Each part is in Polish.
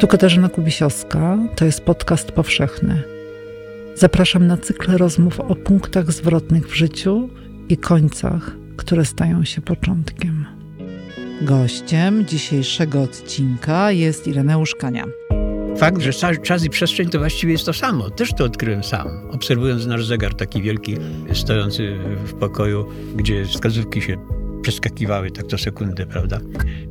Tu Katarzyna Kubisiowska, to jest podcast powszechny. Zapraszam na cykl rozmów o punktach zwrotnych w życiu i końcach, które stają się początkiem. Gościem dzisiejszego odcinka jest Ireneusz Kania. Fakt, że czas i przestrzeń to właściwie jest to samo. Też to odkryłem sam, obserwując nasz zegar taki wielki, stojący w pokoju, gdzie wskazówki się przeskakiwały tak co sekundę, prawda?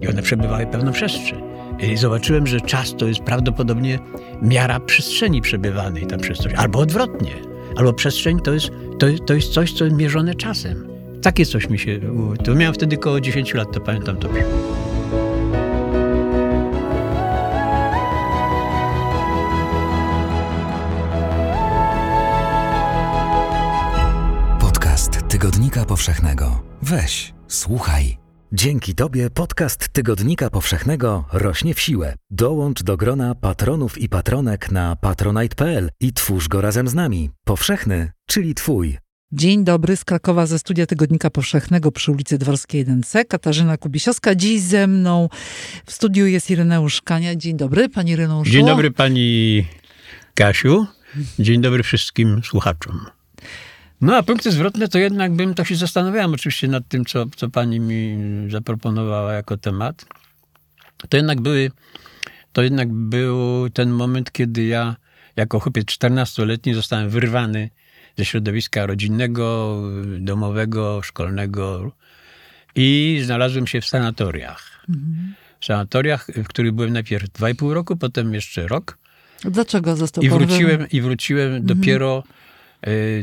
I one przebywały pewną przestrzeń. Zobaczyłem, że czas to jest prawdopodobnie miara przestrzeni przebywanej, ta przestrzeń. Albo odwrotnie. Albo przestrzeń to jest, to, to jest coś, co jest mierzone czasem. Takie coś mi się... To miałem wtedy około 10 lat, to pamiętam dobrze. Podcast Tygodnika Powszechnego. Weź, słuchaj. Dzięki Tobie podcast Tygodnika Powszechnego rośnie w siłę. Dołącz do grona patronów i patronek na patronite.pl i twórz go razem z nami. Powszechny, czyli Twój. Dzień dobry z Krakowa ze studia Tygodnika Powszechnego przy ulicy Dworskiej 1C. Katarzyna Kubisiowska. Dziś ze mną w studiu jest Ireneusz Kania. Dzień dobry, pani Ireneuszu. Dzień dobry pani Kasiu. Dzień dobry wszystkim słuchaczom. No a punkty zwrotne to jednak bym to się zastanawiałem oczywiście nad tym, co, co pani mi zaproponowała jako temat. To jednak były, to jednak był ten moment, kiedy ja jako chłopiec 14-letni zostałem wyrwany ze środowiska rodzinnego, domowego, szkolnego i znalazłem się w sanatoriach. Mhm. W sanatoriach, w których byłem najpierw 2,5 roku, potem jeszcze rok. Dlaczego został I wróciłem, i wróciłem mhm. dopiero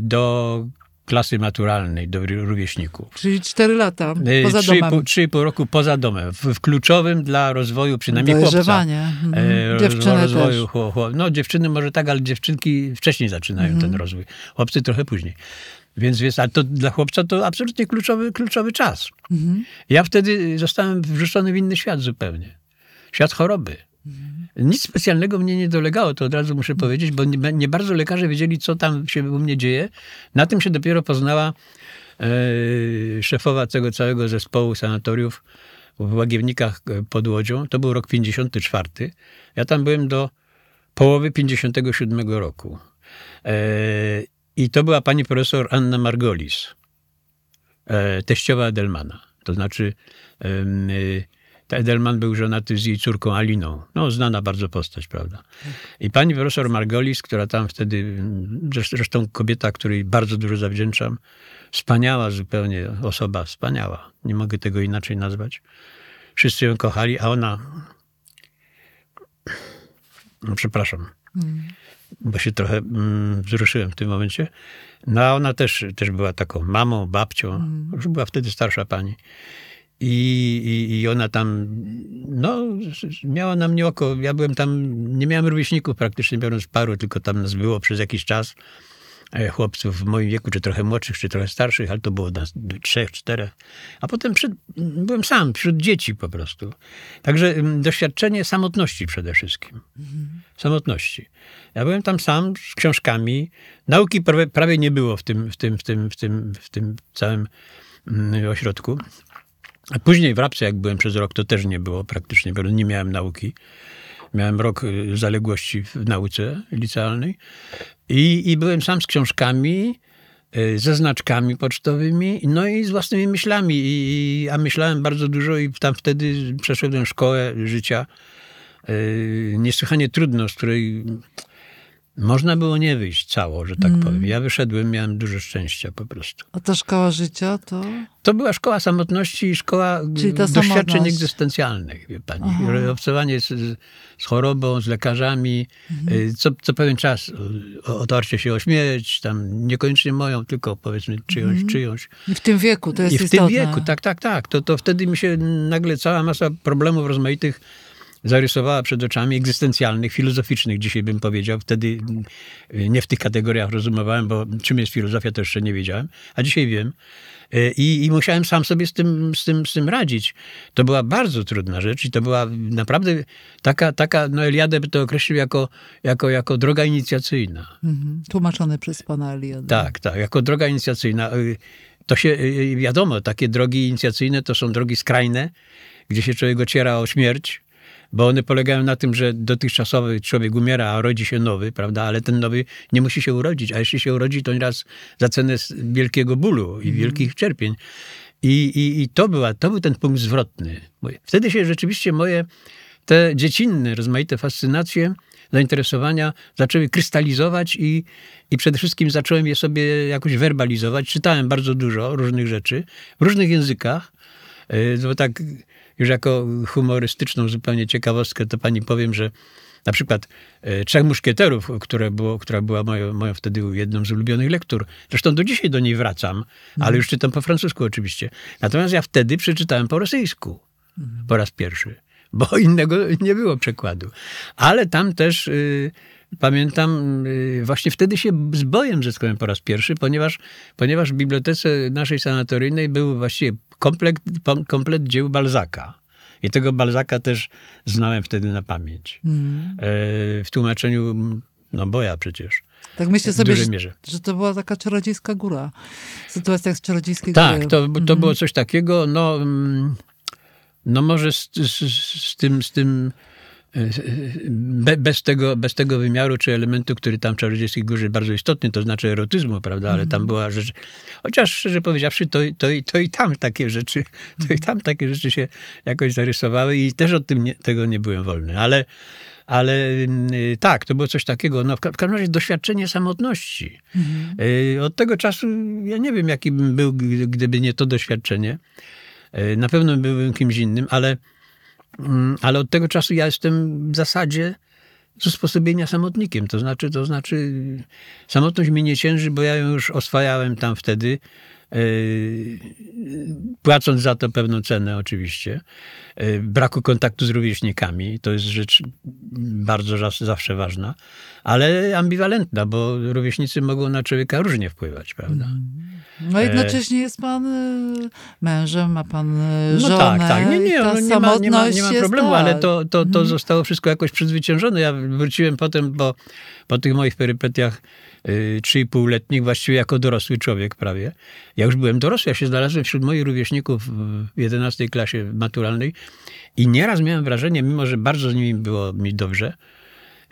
do klasy maturalnej, do rówieśników. Czyli 4 lata y, poza 3, domem. 3,5 roku poza domem, w, w, kluczowym dla rozwoju przynajmniej chłopca. Mhm. E, Dziewczyny rozwoju, też. No dziewczyny może tak, ale dziewczynki wcześniej zaczynają mhm. ten rozwój. Chłopcy trochę później. Więc, więc ale to dla chłopca to absolutnie kluczowy, kluczowy czas. Mhm. Ja wtedy zostałem wrzucony w inny świat zupełnie. Świat choroby. Nic specjalnego mnie nie dolegało, to od razu muszę powiedzieć, bo nie, nie bardzo lekarze wiedzieli, co tam się u mnie dzieje. Na tym się dopiero poznała e, szefowa tego całego zespołu sanatoriów w Łagiewnikach e, pod Łodzią. To był rok 54. Ja tam byłem do połowy 57 roku. E, I to była pani profesor Anna Margolis, e, teściowa Edelmana. To znaczy e, Edelman był żonaty z jej córką Aliną. No, znana bardzo postać, prawda? I pani profesor Margolis, która tam wtedy, zresztą kobieta, której bardzo dużo zawdzięczam, wspaniała zupełnie osoba, wspaniała. Nie mogę tego inaczej nazwać. Wszyscy ją kochali, a ona... No, przepraszam. Hmm. Bo się trochę mm, wzruszyłem w tym momencie. No, a ona też, też była taką mamą, babcią. Hmm. Już była wtedy starsza pani. I, i, I, ona tam, no, miała na mnie oko. Ja byłem tam, nie miałem rówieśników praktycznie biorąc paru, tylko tam nas było przez jakiś czas e, chłopców w moim wieku, czy trochę młodszych, czy trochę starszych, ale to było nas trzech, czterech. A potem przed, byłem sam, wśród dzieci po prostu. Także doświadczenie samotności przede wszystkim. Mhm. Samotności. Ja byłem tam sam z książkami. Nauki prawie, prawie nie było w tym, w tym, w tym, w tym, w tym całym ośrodku. Później w Rapsie, jak byłem przez rok, to też nie było praktycznie, bo nie miałem nauki. Miałem rok y, zaległości w nauce licealnej i, i byłem sam z książkami, y, ze znaczkami pocztowymi, no i z własnymi myślami. I, a myślałem bardzo dużo i tam wtedy przeszedłem szkołę życia y, niesłychanie trudno, z której można było nie wyjść cało, że tak mm. powiem. Ja wyszedłem, miałem dużo szczęścia po prostu. A ta szkoła życia to? To była szkoła samotności i szkoła doświadczeń samotność. egzystencjalnych, wie pani. Aha. Obcowanie z, z, chorobą, z lekarzami, mhm. co, co pewien czas otarcie się o śmierć, tam niekoniecznie moją, tylko powiedzmy czyjąś, mhm. czyjąś. I w tym wieku to jest I w istotne. tym wieku, tak, tak, tak. To, to wtedy mi się nagle cała masa problemów rozmaitych zarysowała przed oczami egzystencjalnych, filozoficznych, dzisiaj bym powiedział. Wtedy mm, nie w tych kategoriach rozumiewałem, bo czym jest filozofia, to jeszcze nie wiedziałem, a dzisiaj wiem. E, I, I, musiałem sam sobie z tym, z, tym, z tym radzić. To była bardzo trudna rzecz i to była naprawdę taka, taka no Eliadę by to określił jako, jako, jako droga inicjacyjna. Mhm. Tłumaczone przez pana Eliadę. Tak, tak, jako droga inicjacyjna. E, to się, wiadomo, takie drogi inicjacyjne to są drogi skrajne, gdzie się człowiek ociera o śmierć, bo one polegają na tym, że dotychczasowy człowiek umiera, a rodzi się nowy, prawda? Ale ten nowy nie musi się urodzić, a jeśli się urodzi, to nieraz za cenę wielkiego bólu i wielkich cierpień. I, i, i to, była, to był ten punkt zwrotny. Wtedy się rzeczywiście moje te dziecinne, rozmaite fascynacje, zainteresowania zaczęły krystalizować i, i przede wszystkim zacząłem je sobie jakoś werbalizować. Czytałem bardzo dużo różnych rzeczy w różnych językach. E, bo tak już jako humorystyczną zupełnie ciekawostkę to pani powiem, że na przykład e, Trzech Muszkieterów, które było, która była moją, moją wtedy jedną z ulubionych lektur. Zresztą do dzisiaj do niej wracam, ale już czytam po francusku oczywiście. Natomiast ja wtedy przeczytałem po rosyjsku po raz pierwszy bo innego nie było przekładu. Ale tam też y, pamiętam, y, właśnie wtedy się z bojem zetknąłem po raz pierwszy, ponieważ, ponieważ w bibliotece naszej sanatoryjnej był właściwie komplet, komplet dzieł Balzaka. I tego Balzaka też znałem wtedy na pamięć. Mm. w tłumaczeniu, no boja przecież. Tak myślę sobie, że, że, to była taka czarodziejska góra. Sytuacja z czarodziejskiej tak, góry. Tak, to, to mm. było coś takiego, no... Mm, no może z, z, z tym, z tym e, be, bez, tego, bez tego wymiaru czy elementu, który tam w Czarodziejskiej Górze jest bardzo istotny, to znaczy erotyzmu, prawda, ale tam mhm. była rzecz, chociaż szczerze powiedziawszy, to, to, to i tam takie rzeczy, to i tam takie rzeczy się jakoś zarysowały i też od tym nie, tego nie byłem wolny, ale, ale y, tak, to było coś takiego, no w każdym razie doświadczenie samotności. Y, od tego czasu ja nie wiem, jaki bym był, gdyby nie to doświadczenie. E, na pewno byłbym kimś innym, ale, mm, ale od tego czasu ja jestem w zasadzie z usposobienia samotnikiem. To znaczy, to znaczy, samotność mi nie cięży, bo ja ją już oswajałem tam wtedy. Yy, płacąc za to pewną cenę oczywiście, yy, braku kontaktu z rówieśnikami, to jest rzecz bardzo zawsze ważna, ale ambiwalentna, bo rówieśnicy mogą na człowieka różnie wpływać, prawda? No jednocześnie jest pan y, mężem, ma pan y, żonę. No tak, tak. Nie, nie, no, nie, ma, nie, ma, nie ma problemu, tak. ale to, to, to mhm. zostało wszystko jakoś przezwyciężone. Ja wróciłem potem po, po tych moich perypetiach 3,5-letnich, właściwie jako dorosły człowiek prawie. Ja już byłem dorosły, ja się znalazłem wśród moich rówieśników w 11 klasie maturalnej i nieraz miałem wrażenie, mimo że bardzo z nimi było mi dobrze,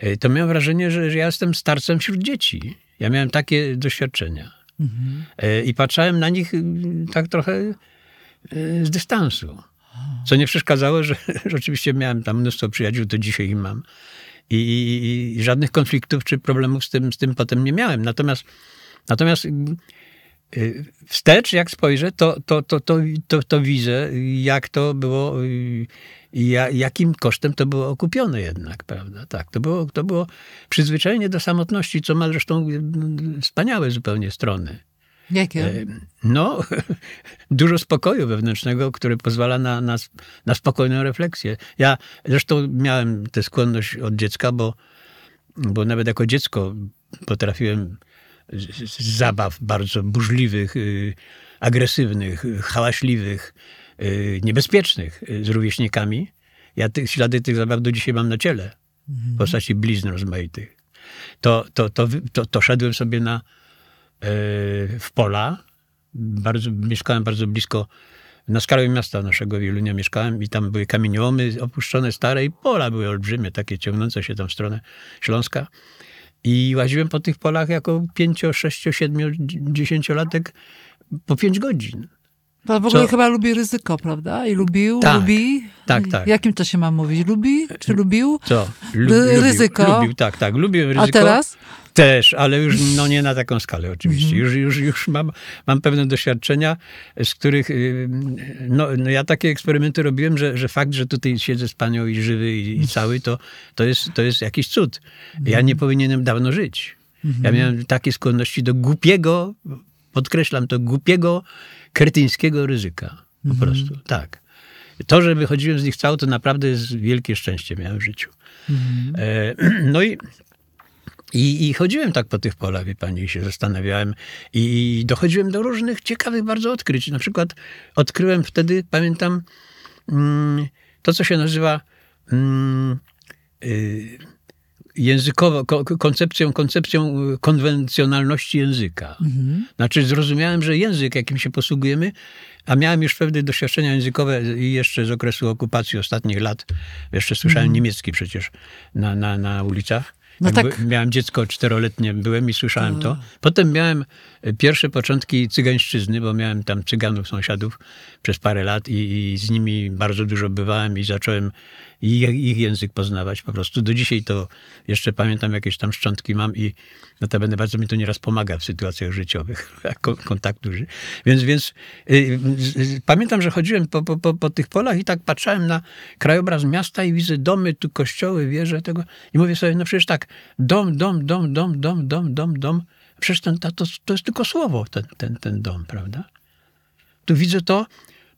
y, to miałem wrażenie, że, że ja jestem starcem wśród dzieci. Ja miałem takie doświadczenia. Mhm. Y, I patrzałem na nich y, tak trochę z dystansu. Co nie przeszkadzało, że, oczywiście miałem tam mnóstwo przyjaciół, to dzisiaj ich mam i, i, żadnych konfliktów czy problemów z tym, z tym potem nie miałem. Natomiast, natomiast y, wstecz, jak spojrzę, to, to, to, to, to, to widzę, jak to było, y, jakim kosztem to było okupione jednak, prawda? Tak, to było, to było przyzwyczajenie do samotności, co ma zresztą y, wspaniałe zupełnie strony. Jakie? E, no, dużo spokoju wewnętrznego, który pozwala na, na, na spokojną refleksję. Ja zresztą miałem tę skłonność od dziecka, bo, bo nawet jako dziecko potrafiłem z, z zabaw bardzo burzliwych, y, agresywnych, hałaśliwych, y, niebezpiecznych y, z rówieśnikami. Ja tych, ślady tych zabaw do dzisiaj mam na ciele, w postaci blizn rozmaitych. To, to, to, to, to szedłem sobie na, w pola. Bardzo, mieszkałem bardzo blisko, na skalę miasta naszego Wielunia mieszkałem i tam były kamieniołomy opuszczone, stare i pola były olbrzymie, takie ciągnące się tam w stronę Śląska. I łaziłem po tych polach jako pięcio, sześcio, siedmiu, dziesięciolatek po pięć godzin. Pan w ogóle Co? chyba lubi ryzyko, prawda? I lubił, tak, lubi. Tak, tak. Jakim to się ma mówić? Lubi? Czy lubił? Co? Ryzyko. Lubił, lubił, tak, tak. Lubię ryzyko. A teraz? Też, ale już no nie na taką skalę oczywiście. Mhm. Już, już, już mam, mam pewne doświadczenia, z których y, no, no ja takie eksperymenty robiłem, że, że fakt, że tutaj siedzę z panią i żywy i, i mhm. cały, to, to, jest, to jest jakiś cud. Ja mhm. nie powinienem dawno żyć. Ja miałem takie skłonności do głupiego, podkreślam to, głupiego, kretyńskiego ryzyka. Po prostu, tak. To, że wychodziłem z nich cały, to naprawdę jest wielkie szczęście miałem w życiu. E, no i i, I, chodziłem tak po tych polach, wie pani, się zastanawiałem i dochodziłem do różnych ciekawych bardzo odkryć. Na przykład odkryłem wtedy, pamiętam, mm, to, co się nazywa mm, y, językowo, koncepcją, koncepcją konwencjonalności języka. Mhm. Znaczy zrozumiałem, że język, jakim się posługujemy, a miałem już pewne doświadczenia językowe i jeszcze z okresu okupacji ostatnich lat. Jeszcze słyszałem Mhm. niemiecki przecież na, na, na ulicach. No tak. Miałem dziecko czteroletnie, byłem i słyszałem to. Potem miałem pierwsze początki cygańszczyzny, bo miałem tam cyganów, sąsiadów przez parę lat i, i z nimi bardzo dużo bywałem i zacząłem ich, ich język poznawać po prostu. Do dzisiaj to jeszcze pamiętam, jakieś tam szczątki mam i notabene bardzo mi to nieraz pomaga w sytuacjach życiowych, ko- kontaktu. Więc, więc y, pamiętam, że chodziłem po, po, po, po tych polach i tak patrzałem na krajobraz miasta i widzę domy, tu kościoły, wieże tego i mówię sobie, no przecież tak, dom, dom, dom, dom, dom, dom, dom, dom. Przecież ten, to, to jest tylko słowo, ten, ten, ten dom, prawda? Tu widzę to,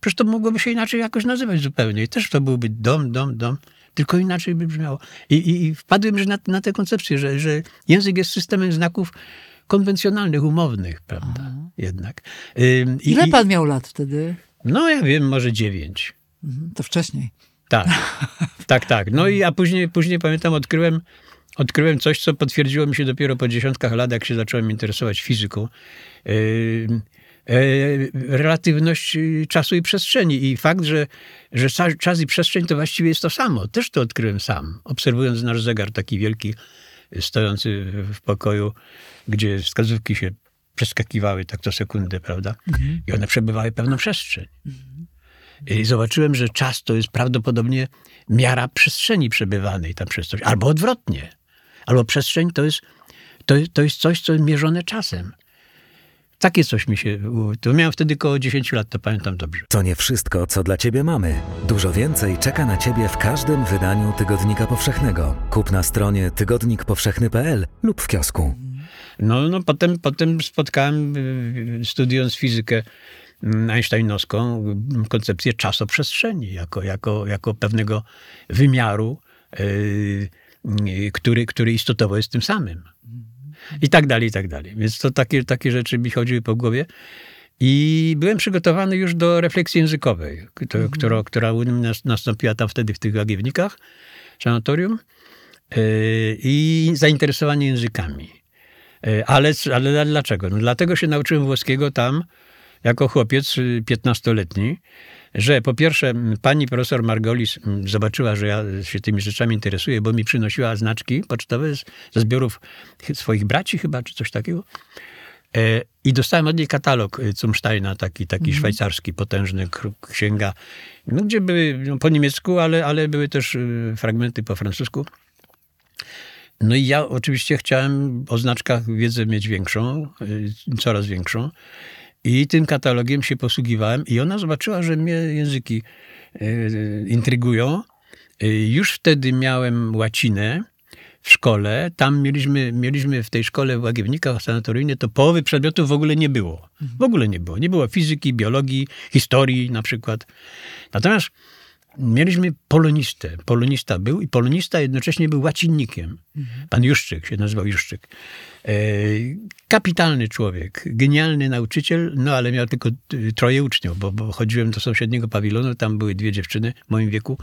przecież to mogłoby się inaczej jakoś nazywać zupełnie. I też to byłby dom, dom, dom, tylko inaczej by brzmiało. I, i, i wpadłem że na, na tę koncepcję, że, że język jest systemem znaków konwencjonalnych, umownych, prawda? Jednak. Ym, Ile i- pan miał lat wtedy? No ja wiem, może dziewięć. Mhm, To wcześniej. Tak, tak, tak. No i a później, później pamiętam, odkryłem, odkryłem coś, co potwierdziło mi się dopiero po dziesiątkach lat, jak się zacząłem interesować fizyką. Yy, yy, relatywność yy, czasu i przestrzeni i fakt, że, że czas i przestrzeń to właściwie jest to samo. Też to odkryłem sam, obserwując nasz zegar taki wielki, stojący w pokoju, gdzie wskazówki się przeskakiwały tak co sekundę, prawda? I one przebywały pewną przestrzeń. I zobaczyłem, że czas to jest prawdopodobnie miara przestrzeni przebywanej tam przez coś. Albo odwrotnie. Albo przestrzeń to jest, to, to jest coś, co jest mierzone czasem. Takie coś mi się... To miałem wtedy około 10 lat, to pamiętam dobrze. To nie wszystko, co dla Ciebie mamy. Dużo więcej czeka na Ciebie w każdym wydaniu Tygodnika Powszechnego. Kup na stronie tygodnikpowszechny.pl lub w kiosku. No, no potem, potem spotkałem, y, studiując fizykę mm, einsteinowską, y, koncepcję czasoprzestrzeni jako, jako, jako pewnego wymiaru, y, y, który, który istotowo jest tym samym. I tak dalej, i tak dalej. Więc to takie, takie rzeczy mi chodziły po głowie. I byłem przygotowany już do refleksji językowej, kto- która, która u mnie nas- nastąpiła tam wtedy w tych łagiewnikach, sanatorium. y, I zainteresowanie językami. E, Ale, ale dlaczego? No dlatego się nauczyłem włoskiego tam, jako chłopiec y, 15-letni, że po pierwsze pani profesor Margolis zobaczyła, że ja się tymi rzeczami interesuję, bo mi przynosiła znaczki pocztowe z, ze zbiorów swoich braci chyba, czy coś takiego. E, I dostałem od niej katalog y, Zumsteina, taki, taki szwajcarski, potężny, księga, no, gdzie były no, po niemiecku, ale, ale były też y, fragmenty po francusku. No i ja oczywiście chciałem o znaczkach wiedzę mieć większą, y, coraz większą. I tym katalogiem się posługiwałem i ona zobaczyła, że mnie języki y, intrygują. Y, Już wtedy miałem łacinę w szkole. Tam mieliśmy, mieliśmy w tej szkole w Łagiewnikach sanatoryjnie, to połowy przedmiotów w ogóle nie było. W ogóle nie było. Nie było fizyki, biologii, historii na przykład. Natomiast mieliśmy polonistę. Polonista był i polonista jednocześnie był łacinnikiem. Pan Juszczyk się nazywał Juszczyk. E, kapitalny człowiek, genialny nauczyciel, no ale miał tylko y, troje uczniów, bo, bo chodziłem do sąsiedniego pawilonu, tam były dwie dziewczyny w moim wieku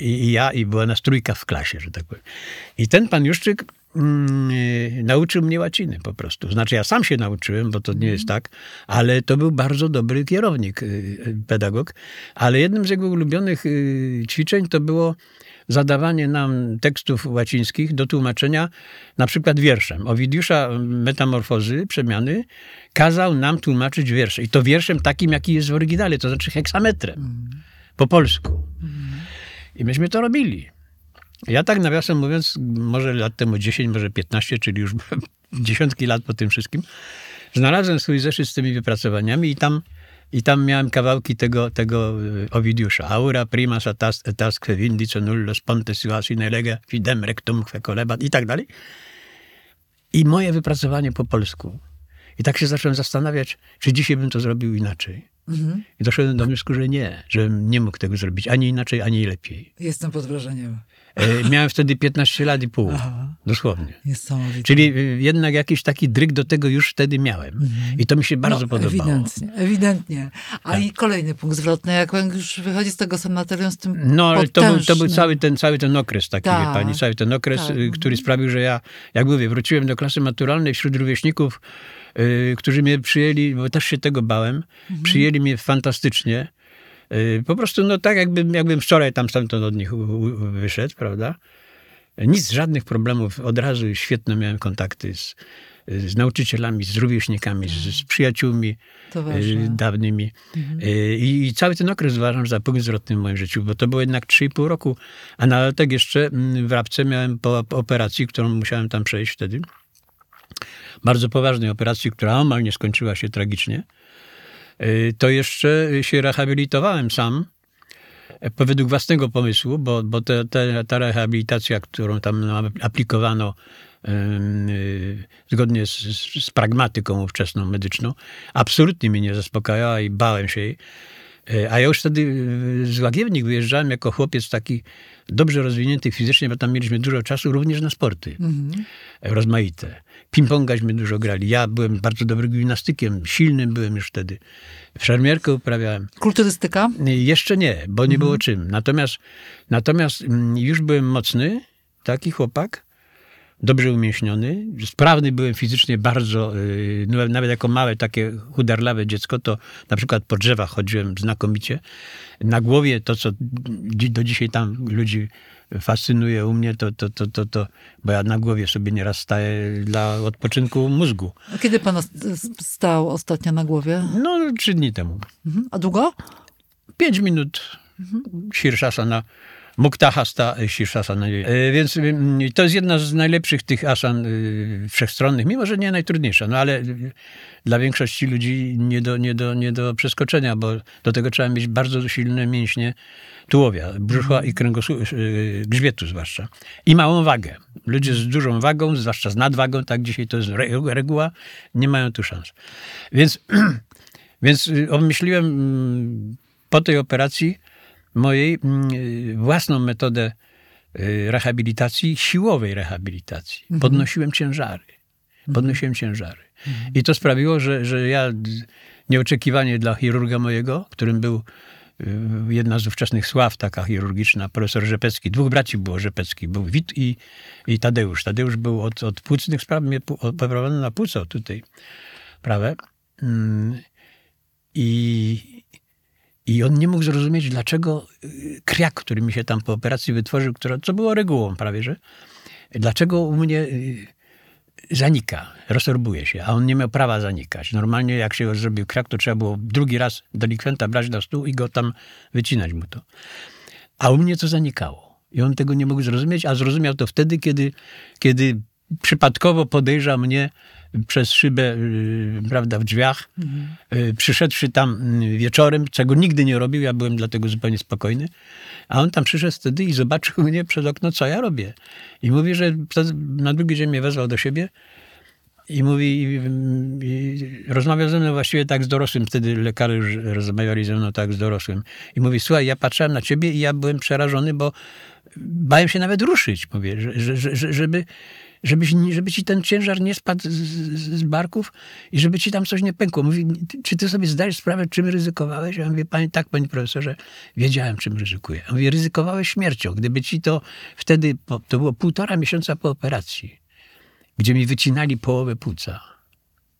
i, ja, i była nas trójka w klasie, że tak powiem. I ten pan Juszczyk mm, y, nauczył mnie łaciny po prostu. Znaczy ja sam się nauczyłem, bo to nie jest tak, ale to był bardzo dobry kierownik, y, y, pedagog. Ale jednym z jego ulubionych ćwiczeń to było zadawanie nam tekstów łacińskich do tłumaczenia na przykład wierszem. Owidiusza Metamorfozy, Przemiany, kazał nam tłumaczyć wiersze. I to wierszem takim, jaki jest w oryginale, to znaczy heksametrem, po polsku. I myśmy to robili. Ja tak nawiasem mówiąc, może lat temu 10, może 15, czyli już dziesiątki lat po tym wszystkim, znalazłem swój zeszyt z tymi wypracowaniami i tam, i tam miałem kawałki tego, tego y, Owidiusza. Aura prima satas etasque vindice nullo sponte sua sine lega fidem rectum fecolebat i tak dalej. I moje wypracowanie po polsku. I tak się zacząłem zastanawiać, czy dzisiaj bym to zrobił inaczej. I doszedłem do wniosku, że nie, że nie mógł tego zrobić ani inaczej, ani lepiej. Jestem pod wrażeniem. E, Miałem wtedy 15 lat i pół, Aha. dosłownie. Niesamowite. Czyli y, jednak jakiś taki dryg do tego już wtedy miałem. I to mi się bardzo no, podobało. Ewidentnie, ewidentnie. A i kolejny punkt zwrotny, jak pan już wychodzi z tego sanatorium z tym No, ale to był, to był cały, ten, cały ten okres taki, wie Tak. pani, cały ten okres, Tak. y, który sprawił, że ja, jak mówię, wróciłem do klasy maturalnej wśród rówieśników którzy mnie przyjęli, bo też się tego bałem, mhm. przyjęli mnie fantastycznie. Y, po prostu, no tak jakbym, jakbym wczoraj tam stamtąd od nich wyszedł, prawda? Nic, żadnych problemów. Od razu świetne miałem kontakty z, z nauczycielami, z rówieśnikami, z, z przyjaciółmi y, dawnymi. Mhm. Y, I, cały ten okres uważam za punkt zwrotny w moim życiu, bo to było jednak 3,5 roku. A na tak jeszcze mm, w Rabce miałem po operacji, którą musiałem tam przejść wtedy. Bardzo poważnej operacji, która omal nie skończyła się tragicznie. Y, to jeszcze się rehabilitowałem sam według własnego pomysłu, bo, bo te, te, ta rehabilitacja, którą tam aplikowano yy, zgodnie z, z, pragmatyką ówczesną medyczną, absolutnie mnie nie zaspokajała i bałem się jej. E, a ja już wtedy z Łagiewnik wyjeżdżałem jako chłopiec taki dobrze rozwinięty fizycznie, bo tam mieliśmy dużo czasu również na sporty mhm. rozmaite. Ping-pongaśmy dużo grali. Ja byłem bardzo dobrym gimnastykiem, silnym byłem już wtedy. Szermierkę uprawiałem. Kulturystyka? Jeszcze nie, bo nie mhm. było czym. Natomiast, natomiast mm, już byłem mocny, taki chłopak, dobrze umięśniony, sprawny byłem fizycznie bardzo, y, nawet jako małe takie chudarlawe dziecko, to na przykład po drzewach chodziłem znakomicie. Na głowie to, co do dzisiaj tam ludzi fascynuje u mnie, to, to, to, to, to bo ja na głowie sobie nieraz staję dla odpoczynku mózgu. A kiedy pan stał ostatnio na głowie? No, trzy dni temu. Mhm. A długo? Pięć minut. Mhm. na Mukta Hasta Shirshasana. E, więc mm, to jest jedna z najlepszych tych asan y, wszechstronnych, mimo że nie najtrudniejsza, no ale y, dla większości ludzi nie do, nie do, nie do przeskoczenia, bo do tego trzeba mieć bardzo silne mięśnie tułowia, brzucha i kręgosłupa, grzbietu zwłaszcza. I małą wagę. Ludzie z dużą wagą, zwłaszcza z nadwagą, tak dzisiaj to jest reguła, nie mają tu szans. Więc, więc obmyśliłem mm, po tej operacji mojej mm, własną metodę y, rehabilitacji, siłowej rehabilitacji. Mhm. Podnosiłem ciężary. Mhm. Podnosiłem ciężary. Mhm. I to sprawiło, że, że ja nieoczekiwanie dla chirurga mojego, którym był y, jedna z ówczesnych sław taka chirurgiczna, profesor Rzepecki. Dwóch braci było Rzepecki. Był Wit i, i Tadeusz. Tadeusz był od, od płucnych spraw, mnie poprowadzony na płuco tutaj, prawe. Mm, I, i on nie mógł zrozumieć, dlaczego y, kriak, który mi się tam po operacji wytworzył, która, co było regułą prawie, że dlaczego u mnie y, zanika, rozsorbuje się, a on nie miał prawa zanikać. Normalnie jak się zrobił krak, to trzeba było drugi raz delikwenta brać na stół i go tam wycinać mu to. A u mnie to zanikało. I on tego nie mógł zrozumieć, a zrozumiał to wtedy, kiedy, kiedy przypadkowo podejrzał mnie przez szybę, y, prawda, w drzwiach, mhm. przyszedłszy tam y, wieczorem, czego nigdy nie robił, ja byłem dlatego zupełnie spokojny, a on tam przyszedł wtedy i zobaczył mnie przez okno, co ja robię. I mówi, że na drugi dzień mnie wezwał do siebie i mówi, i, i rozmawiał ze mną właściwie tak z dorosłym, wtedy lekarze już rozmawiali ze mną tak z dorosłym. I mówi, słuchaj, ja patrzyłem na ciebie i ja byłem przerażony, bo bałem się nawet ruszyć, mówię, że, że, że, żeby, żebyś, żeby ci ten ciężar nie spadł z, z, z, barków i żeby ci tam coś nie pękło. Mówi, czy ty sobie zdajesz sprawę, czym ryzykowałeś? Ja mówię, panie, tak, panie profesorze, wiedziałem, czym ryzykuję. Ja mówię, ryzykowałeś śmiercią. Gdyby ci to wtedy, to było półtora miesiąca po operacji, gdzie mi wycinali połowę płuca.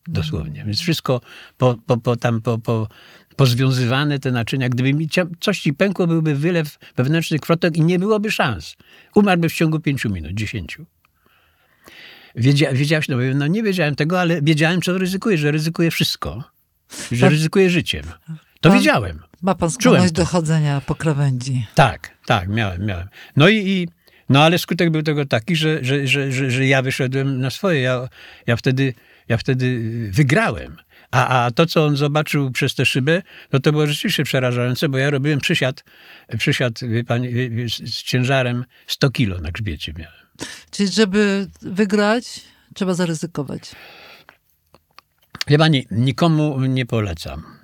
Dosłownie. Więc wszystko po, po, po, tam po, po, pozwiązywane te naczynia. Gdyby mi coś ci pękło, byłby wylew wewnętrznych krotek i nie byłoby szans. Umarłby w ciągu pięciu minut, dziesięciu. Wiedzia, wiedziałeś, no, no nie wiedziałem tego, ale wiedziałem, co ryzykuję, że ryzykuję wszystko. Że tak. ryzykuję życiem. To pan, wiedziałem. Ma pan skłonność do chodzenia po krawędzi. Tak, tak, miałem, miałem. No i, i no ale skutek był tego taki, że, że, że, że, że ja wyszedłem na swoje. Ja, ja, wtedy, ja wtedy wygrałem. A, a to, co on zobaczył przez tę szybę, no to było rzeczywiście przerażające, bo ja robiłem przysiad, przysiad wie z ciężarem 100 kilo na grzbiecie miałem. Czyli żeby wygrać, trzeba zaryzykować. Wie pani, nikomu nie polecam.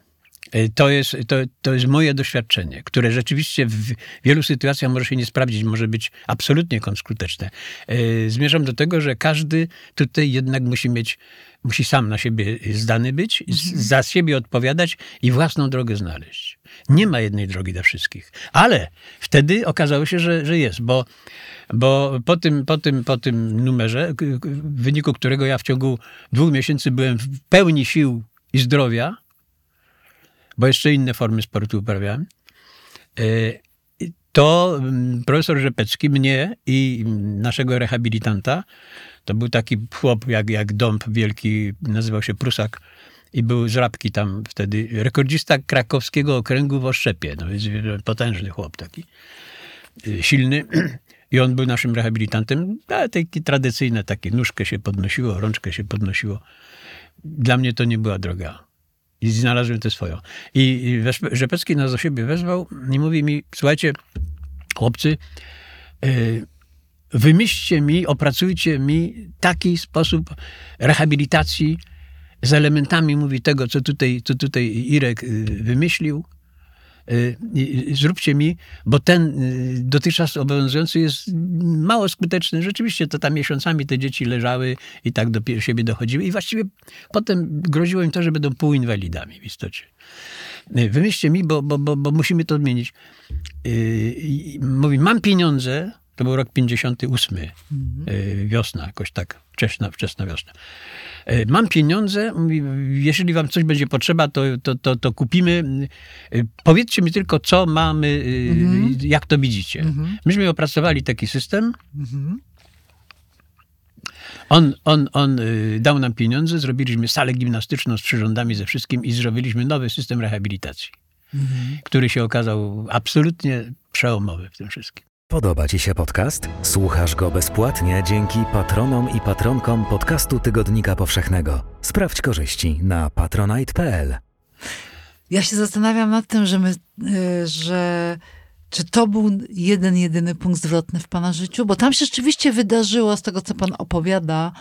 E, to jest, to, to jest moje doświadczenie, które rzeczywiście w wielu sytuacjach może się nie sprawdzić, może być absolutnie kontrskuteczne. E, zmierzam do tego, że każdy tutaj jednak musi mieć, musi sam na siebie zdany być, mhm. za siebie odpowiadać i własną drogę znaleźć. Nie ma jednej drogi dla wszystkich. Ale wtedy okazało się, że, że jest, bo, bo po, tym, po, tym, po tym numerze, w wyniku którego ja w ciągu dwóch miesięcy byłem w pełni sił i zdrowia, bo jeszcze inne formy sportu uprawiałem, e, to mm, profesor Rzepecki mnie i naszego rehabilitanta, to był taki chłop jak, jak dąb wielki, nazywał się Prusak i był z Rabki tam wtedy, rekordzista krakowskiego okręgu w Oszczepie, no więc potężny chłop taki, e, silny. I on był naszym rehabilitantem, ale takie tradycyjne, takie nóżkę się podnosiło, rączkę się podnosiło. Dla mnie to nie była droga. I znalazłem tę swoją. I Rzepecki nas do siebie wezwał i mówi mi, słuchajcie, chłopcy, yy, wymyślcie mi, opracujcie mi taki sposób rehabilitacji z elementami, mówi, tego, co tutaj, co tutaj Irek y, wymyślił, Y, zróbcie mi, bo ten y, dotychczas obowiązujący jest mało skuteczny. Rzeczywiście to tam miesiącami te dzieci leżały i tak do siebie dochodziły i właściwie potem groziło im to, że będą półinwalidami w istocie. Y, wymyślcie mi, bo, bo, bo, bo musimy to zmienić. Mówi, mam pieniądze, to był rok 58, mhm. wiosna, jakoś tak, wczesna, wczesna wiosna. E, mam pieniądze, jeżeli wam coś będzie potrzeba, to, to, to, to kupimy. E, powiedzcie mi tylko, co mamy, e, mhm. jak to widzicie. Mhm. Myśmy opracowali taki system. Mhm. On, on, on dał nam pieniądze, zrobiliśmy salę gimnastyczną z przyrządami ze wszystkim i zrobiliśmy nowy system rehabilitacji, mhm. który się okazał absolutnie przełomowy w tym wszystkim. Podoba Ci się podcast? Słuchasz go bezpłatnie dzięki patronom i patronkom podcastu Tygodnika Powszechnego. Sprawdź korzyści na patronite.pl. Ja się zastanawiam nad tym, że my, y, że czy to był jeden, jedyny punkt zwrotny w Pana życiu? Bo tam się rzeczywiście wydarzyło, z tego co Pan opowiada,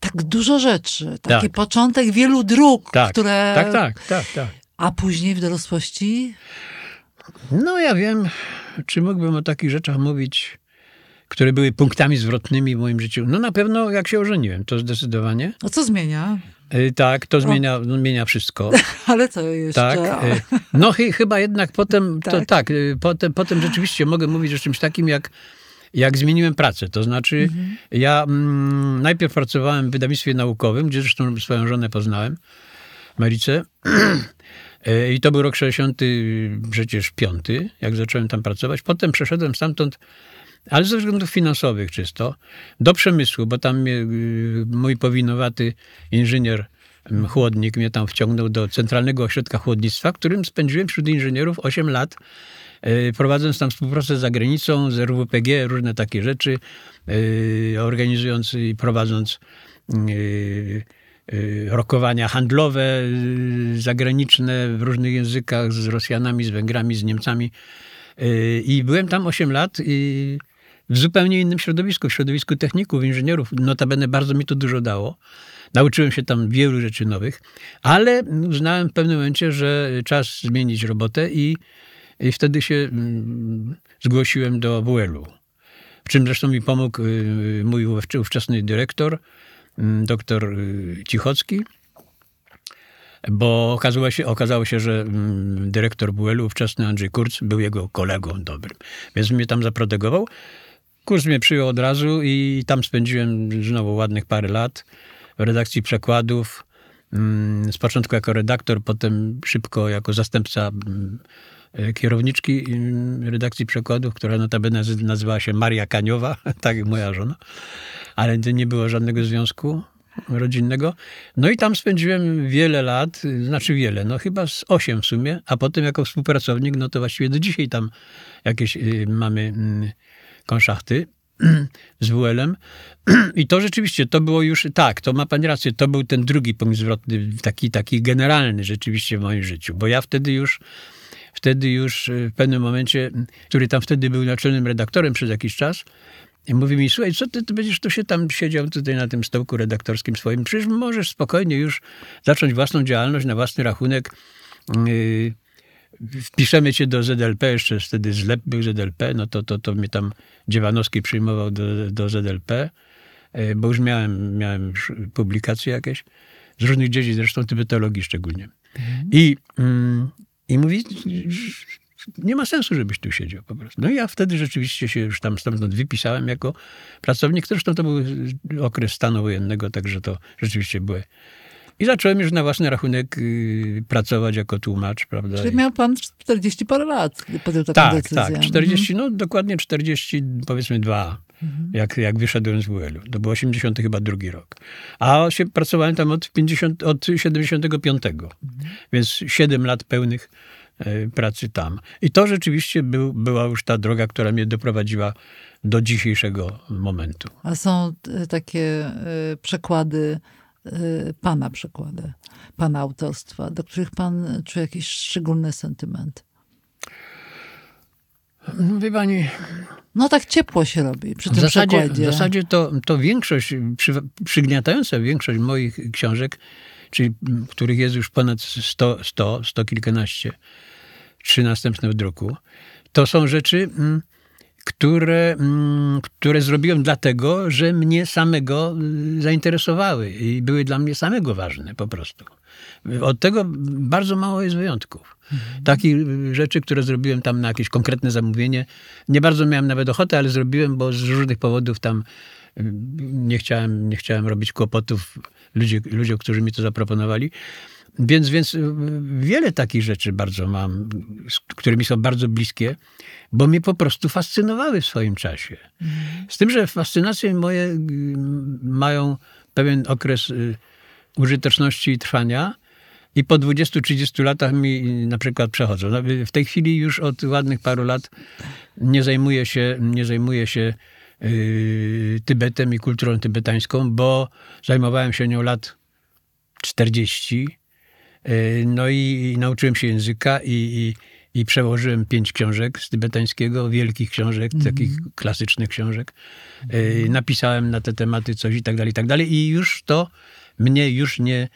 tak dużo rzeczy. Taki tak. początek wielu dróg, tak. które... Tak, tak, tak, tak. A później w dorosłości? No ja wiem, czy mógłbym o takich rzeczach mówić, które były punktami zwrotnymi w moim życiu? No na pewno jak się ożeniłem, to zdecydowanie. A co zmienia? Y, tak, to zmienia, no, zmienia wszystko. Ale co jeszcze? Tak. Y, no chyba jednak potem, tak. to tak, y, potem, potem rzeczywiście mogę mówić o czymś takim jak jak zmieniłem pracę. To znaczy, mhm. ja mm, najpierw pracowałem w wydawnictwie naukowym, gdzie zresztą swoją żonę poznałem, Maricę. E, I to był rok 60, przecież piąty, jak zacząłem tam pracować. Potem przeszedłem stamtąd, ale ze względów finansowych czysto, do przemysłu, bo tam y, mój powinowaty inżynier chłodnik mnie tam wciągnął do Centralnego Ośrodka Chłodnictwa, którym spędziłem wśród inżynierów 8 lat, e, prowadząc tam współpracę z zagranicą, z RWPG, różne takie rzeczy, e, organizując i prowadząc Y, rokowania handlowe y, zagraniczne w różnych językach z Rosjanami, z Węgrami, z Niemcami. Y, I byłem tam 8 lat i w zupełnie innym środowisku, w środowisku techników, inżynierów. Notabene bardzo mi to dużo dało. Nauczyłem się tam wielu rzeczy nowych, ale uznałem w pewnym momencie, że czas zmienić robotę i, i wtedy się mm, zgłosiłem do WL-u. W czym zresztą mi pomógł mój ówczesny dyrektor, doktor y, Cichocki, bo okazało się, okazało się że mm, dyrektor WL-u, ówczesny Andrzej Kurz, był jego kolegą dobrym. Więc mnie tam zaprotegował. Kurs mnie przyjął od razu i tam spędziłem znowu ładnych parę lat w redakcji przekładów. Mm, z początku jako redaktor, potem szybko jako zastępca kierowniczki redakcji przekładów, która notabene nazywała się Maria Kaniowa, tak jak moja żona ale nie było żadnego związku rodzinnego. No i tam spędziłem wiele lat, znaczy wiele, no chyba z osiem w sumie, a potem jako współpracownik, no to właściwie do dzisiaj tam jakieś y, mamy mm, konszachty z WL-em. I to rzeczywiście, to było już, tak, to ma pani rację, to był ten drugi punkt zwrotny, taki, taki generalny rzeczywiście w moim życiu, bo ja wtedy już wtedy już y, w pewnym momencie, który tam wtedy był naczelnym redaktorem przez jakiś czas, i mówi mi, słuchaj, co ty, ty będziesz tu się tam siedział tutaj na tym stołku redaktorskim swoim? Przecież możesz spokojnie już zacząć własną działalność na własny rachunek yy, wpiszemy cię do ZLP, jeszcze wtedy zlep był ZLP, no to, to, to mnie tam Dziewanowski przyjmował do, do ZLP, yy, bo już miałem, miałem już publikacje jakieś z różnych dziedzin, zresztą tybetologii szczególnie. I, mm, I mówi, nie ma sensu, żebyś tu siedział po prostu. No i ja wtedy rzeczywiście się już tam stamtąd wypisałem jako pracownik. Zresztą to był okres stanu wojennego, także to rzeczywiście były. I zacząłem już na własny rachunek y, pracować jako tłumacz, prawda? Czyli miał pan 40 parę lat, podjął taką tak, decyzję. Tak, 40, no dokładnie 40, powiedzmy dwa, jak, jak wyszedłem z WL-u. To był 80 chyba drugi rok. A się, pracowałem tam od, 50, od 75, więc 7 lat pełnych e, pracy tam. I to rzeczywiście był, była już ta droga, która mnie doprowadziła do dzisiejszego momentu. A są e, takie e, przekłady, pana przekłady, pana autorstwa, do których pan czuje jakiś szczególny sentyment? No, wie pani, No tak ciepło się robi przy w tym zasadzie, przekładzie. w zasadzie to, to większość, przy, przygniatająca większość moich książek, czyli których jest już ponad 100, 100, 100 kilkanaście, trzy następne w druku, to są rzeczy, które, które zrobiłem dlatego, że mnie samego y, zainteresowały i były dla mnie samego ważne po prostu. Od tego bardzo mało jest wyjątków. Takich y, rzeczy, które zrobiłem tam na jakieś konkretne zamówienie, nie bardzo miałem nawet ochotę, ale zrobiłem, bo z różnych powodów tam y, nie chciałem, nie chciałem robić kłopotów ludzi, ludziom, którzy mi to zaproponowali. Więc, więc y, wiele takich rzeczy bardzo mam, z którymi są bardzo bliskie, bo mnie po prostu fascynowały w swoim czasie. Z tym, że fascynacje moje y, mają pewien okres użyteczności i trwania i po 20-30 latach mi na przykład przechodzą. No, W tej chwili już od ładnych paru lat nie zajmuję się, nie zajmuję się yy, Tybetem i kulturą tybetańską, bo zajmowałem się nią lat 40. Yy, No i, i nauczyłem się języka i, i, i przełożyłem pięć książek z tybetańskiego, wielkich książek, takich klasycznych książek. Yy, Napisałem na te tematy coś i tak dalej, i tak dalej. I już to mnie już nie...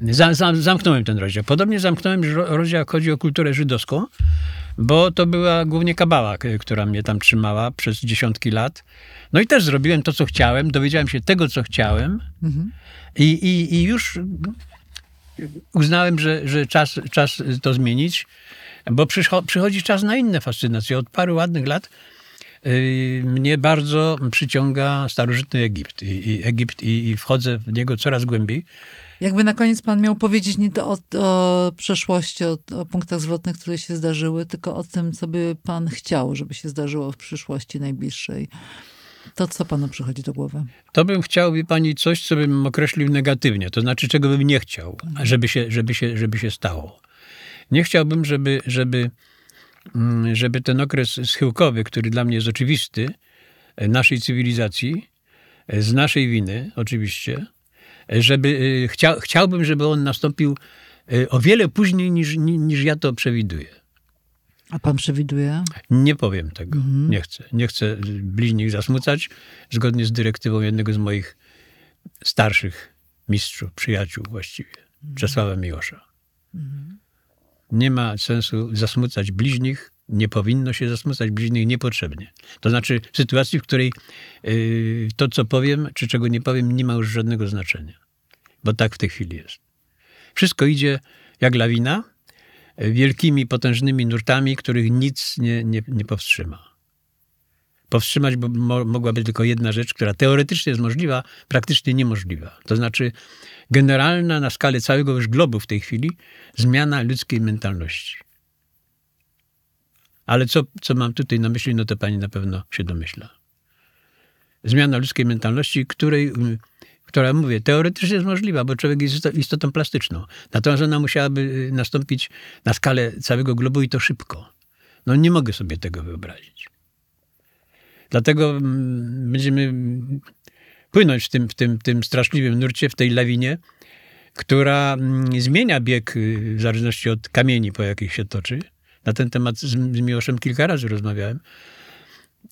Za, za, zamknąłem ten rozdział. Podobnie zamknąłem ro- rozdział, jak chodzi o kulturę żydowską, bo to była głównie kabała, która mnie tam trzymała przez dziesiątki lat. No i też zrobiłem to, co chciałem, dowiedziałem się tego, co chciałem i, i, i już uznałem, że, że czas, czas to zmienić, bo przycho- przychodzi czas na inne fascynacje. Od paru ładnych lat mnie bardzo przyciąga starożytny Egipt. I, i Egipt i, i wchodzę w niego coraz głębiej. Jakby na koniec pan miał powiedzieć nie to o, o przeszłości, o, o punktach zwrotnych, które się zdarzyły, tylko o tym, co by pan chciał, żeby się zdarzyło w przyszłości najbliższej. To co panu przychodzi do głowy? To bym chciał, wie pani, coś, co bym określił negatywnie. To znaczy, czego bym nie chciał, żeby się, żeby się, żeby się stało. Nie chciałbym, żeby, żeby, żeby ten okres schyłkowy, który dla mnie jest oczywisty, e, naszej cywilizacji, e, z naszej winy oczywiście, e, żeby, chcia, chciałbym, żeby on nastąpił o wiele później niż, ni- niż ja to przewiduję. A pan przewiduje? Nie powiem tego. Nie chcę. Nie chcę bliźnich zasmucać, zgodnie z dyrektywą jednego z moich starszych mistrzów, przyjaciół właściwie, Czesława Miłosza. Nie ma sensu zasmucać bliźnich, nie powinno się zasmucać bliźnich niepotrzebnie. To znaczy w sytuacji, w której yy, to, co powiem, czy czego nie powiem, nie ma już żadnego znaczenia. Bo tak w tej chwili jest. Wszystko idzie jak lawina, wielkimi, potężnymi nurtami, których nic nie, nie, nie powstrzyma. Powstrzymać mo, mogłaby tylko jedna rzecz, która teoretycznie jest możliwa, praktycznie niemożliwa. To znaczy generalna na skalę całego już globu w tej chwili zmiana ludzkiej mentalności. Ale co, co mam tutaj na myśli, no to pani na pewno się domyśla. Zmiana ludzkiej mentalności, której, która, mówię, teoretycznie jest możliwa, bo człowiek jest isto- istotą plastyczną. Natomiast ona musiałaby y, nastąpić na skalę całego globu i to szybko. No nie mogę sobie tego wyobrazić. Dlatego mm, będziemy płynąć w tym, w tym, tym straszliwym nurcie, w tej lawinie, która mm, zmienia bieg y, w zależności od kamieni, po jakich się toczy. Na ten temat z, z Miłoszem kilka razy rozmawiałem,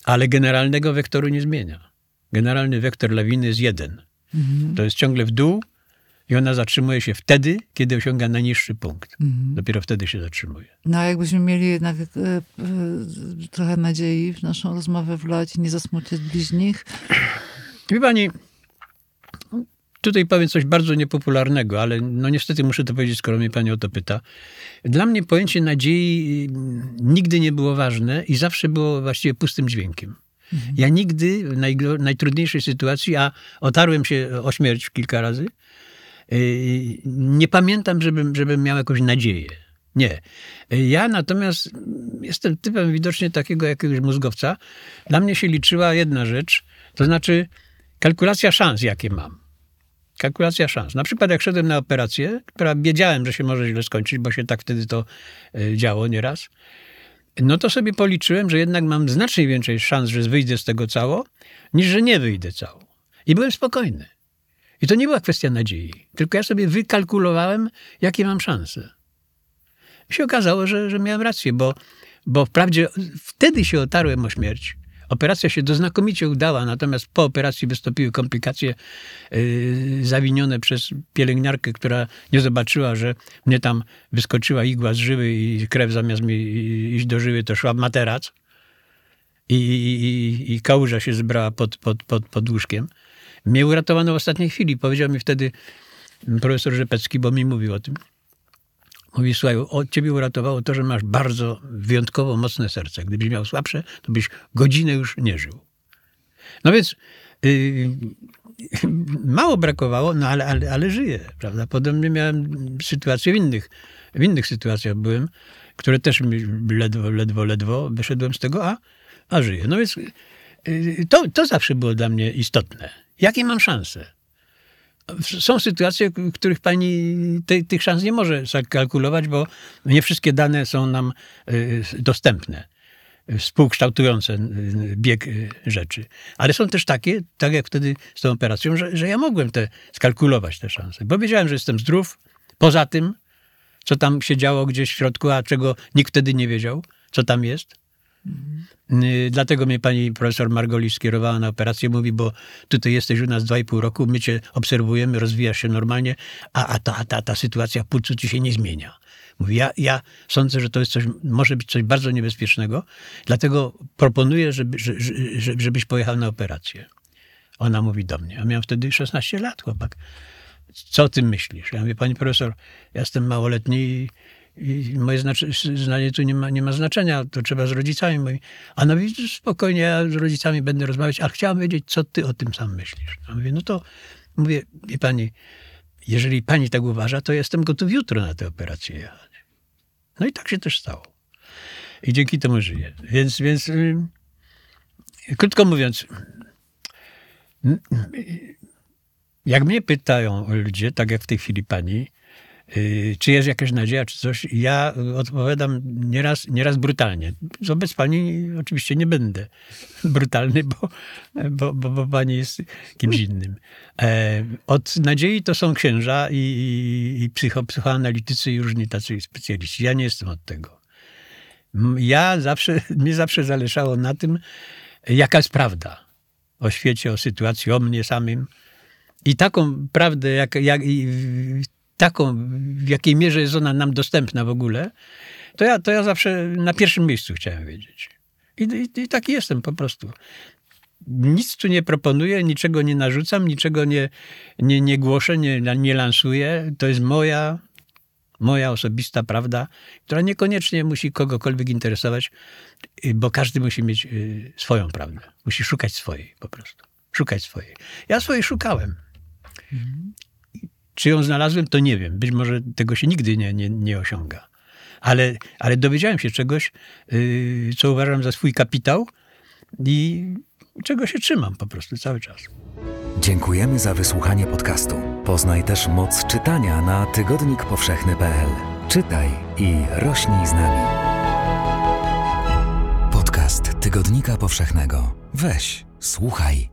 ale generalnego wektoru nie zmienia. Generalny wektor lawiny jest jeden. To jest ciągle w dół i ona zatrzymuje się wtedy, kiedy osiąga najniższy punkt. Mhm. Dopiero wtedy się zatrzymuje. No a jakbyśmy mieli jednak e, e, trochę nadziei w naszą rozmowę wlać, nie zasmucić bliźnich. Wie pani, tutaj powiem coś bardzo niepopularnego, ale no niestety muszę to powiedzieć, skoro mnie pani o to pyta. Dla mnie pojęcie nadziei nigdy nie było ważne i zawsze było właściwie pustym dźwiękiem. Mhm. Ja nigdy w naj, najtrudniejszej sytuacji, a otarłem się o śmierć kilka razy, nie pamiętam, żebym, żebym miał jakąś nadzieję. Nie. Ja natomiast jestem typem widocznie takiego jakiegoś mózgowca. Dla mnie się liczyła jedna rzecz, to znaczy kalkulacja szans, jakie mam. Kalkulacja szans. Na przykład jak szedłem na operację, która wiedziałem, że się może źle skończyć, bo się tak wtedy to e, działo nieraz, no to sobie policzyłem, że jednak mam znacznie więcej szans, że wyjdę z tego cało, niż że nie wyjdę cało. I byłem spokojny. I to nie była kwestia nadziei, tylko ja sobie wykalkulowałem, jakie mam szanse. I się okazało, że, że miałem rację, bo, bo wprawdzie wtedy się otarłem o śmierć, Operacja się doznakomicie udała, natomiast po operacji wystąpiły komplikacje yy, zawinione przez pielęgniarkę, która nie zobaczyła, że mnie tam wyskoczyła igła z żyły i krew zamiast mi iść do żyły, to szła w materac. I, i, i kałuża się zebrała pod, pod, pod, pod łóżkiem. Mnie uratowano w ostatniej chwili. Powiedział mi wtedy profesor Rzepecki, bo mi mówił o tym. Mówi, słuchaj, od ciebie uratowało to, że masz bardzo wyjątkowo mocne serce. Gdybyś miał słabsze, to byś godzinę już nie żył. No więc yy, mało brakowało, no ale, ale, ale żyję, prawda? Podobnie miałem sytuacje w innych, w innych sytuacjach byłem, które też ledwo, ledwo, ledwo wyszedłem z tego, a, a żyję. No więc yy, to, to zawsze było dla mnie istotne. Jakie mam szanse? są sytuacje, w których pani te, tych szans nie może zakalkulować, bo nie wszystkie dane są nam y, dostępne, współkształtujące y, bieg y, rzeczy. Ale są też takie, tak jak wtedy z tą operacją, że, że ja mogłem te, skalkulować te szanse, bo wiedziałem, że jestem zdrów. Poza tym, co tam się działo gdzieś w środku, a czego nikt wtedy nie wiedział, co tam jest. Y, dlatego mnie pani profesor Margolis skierowała na operację. Mówi, bo tutaj jesteś u nas dwa i pół roku, my cię obserwujemy, rozwijasz się normalnie, a, a, ta, a ta, ta sytuacja płucu ci się nie zmienia. Mówi, ja, ja sądzę, że to jest coś, może być coś bardzo niebezpiecznego, dlatego proponuję, żeby, żeby, żebyś pojechał na operację. Ona mówi do mnie, a miałem wtedy 16 lat, chłopak. Co o tym myślisz? Ja mówię, pani profesor, ja jestem małoletni i moje zdanie tu nie ma, nie ma znaczenia, to trzeba z rodzicami. Mówi, a no widzisz, spokojnie, ja z rodzicami będę rozmawiać, ale chciałam wiedzieć, co ty o tym sam myślisz. A mówię, no to mówię, wie pani, jeżeli pani tak uważa, to jestem gotów jutro na tę operację jechać. No i tak się też stało. I dzięki temu żyję. Więc, więc yy, krótko mówiąc, jak mnie pytają ludzie, tak jak w tej chwili pani, Y, czy jest jakaś nadzieja, czy coś. Ja odpowiadam nieraz, nieraz brutalnie. Wobec pani oczywiście nie będę brutalny, bo, bo, bo, bo pani jest kimś innym. E, od nadziei to są księża i, i, i psycho, psychoanalitycy i różni tacy specjaliści. Ja nie jestem od tego. Ja zawsze, mnie zawsze zależało na tym, jaka jest prawda o świecie, o sytuacji, o mnie samym. I taką prawdę, jak, jak, taką, w jakiej mierze jest ona nam dostępna w ogóle, to ja, to ja zawsze na pierwszym miejscu chciałem wiedzieć. I, i, i taki jestem po prostu. Nic tu nie proponuję, niczego nie narzucam, niczego nie, nie, nie głoszę, nie, nie lansuję. To jest moja, moja osobista prawda, która niekoniecznie musi kogokolwiek interesować, y, bo każdy musi mieć y, swoją prawdę. Musi szukać swojej po prostu. Szukać swojej. Ja swojej szukałem. Mhm. Czy ją znalazłem, to nie wiem. Być może tego się nigdy nie, nie, nie osiąga. Ale, ale dowiedziałem się czegoś, yy, co uważam za swój kapitał i czego się trzymam po prostu cały czas. Dziękujemy za wysłuchanie podcastu. Poznaj też moc czytania na tygodnikpowszechny.pl. Czytaj i rośnij z nami. Podcast Tygodnika Powszechnego. Weź, słuchaj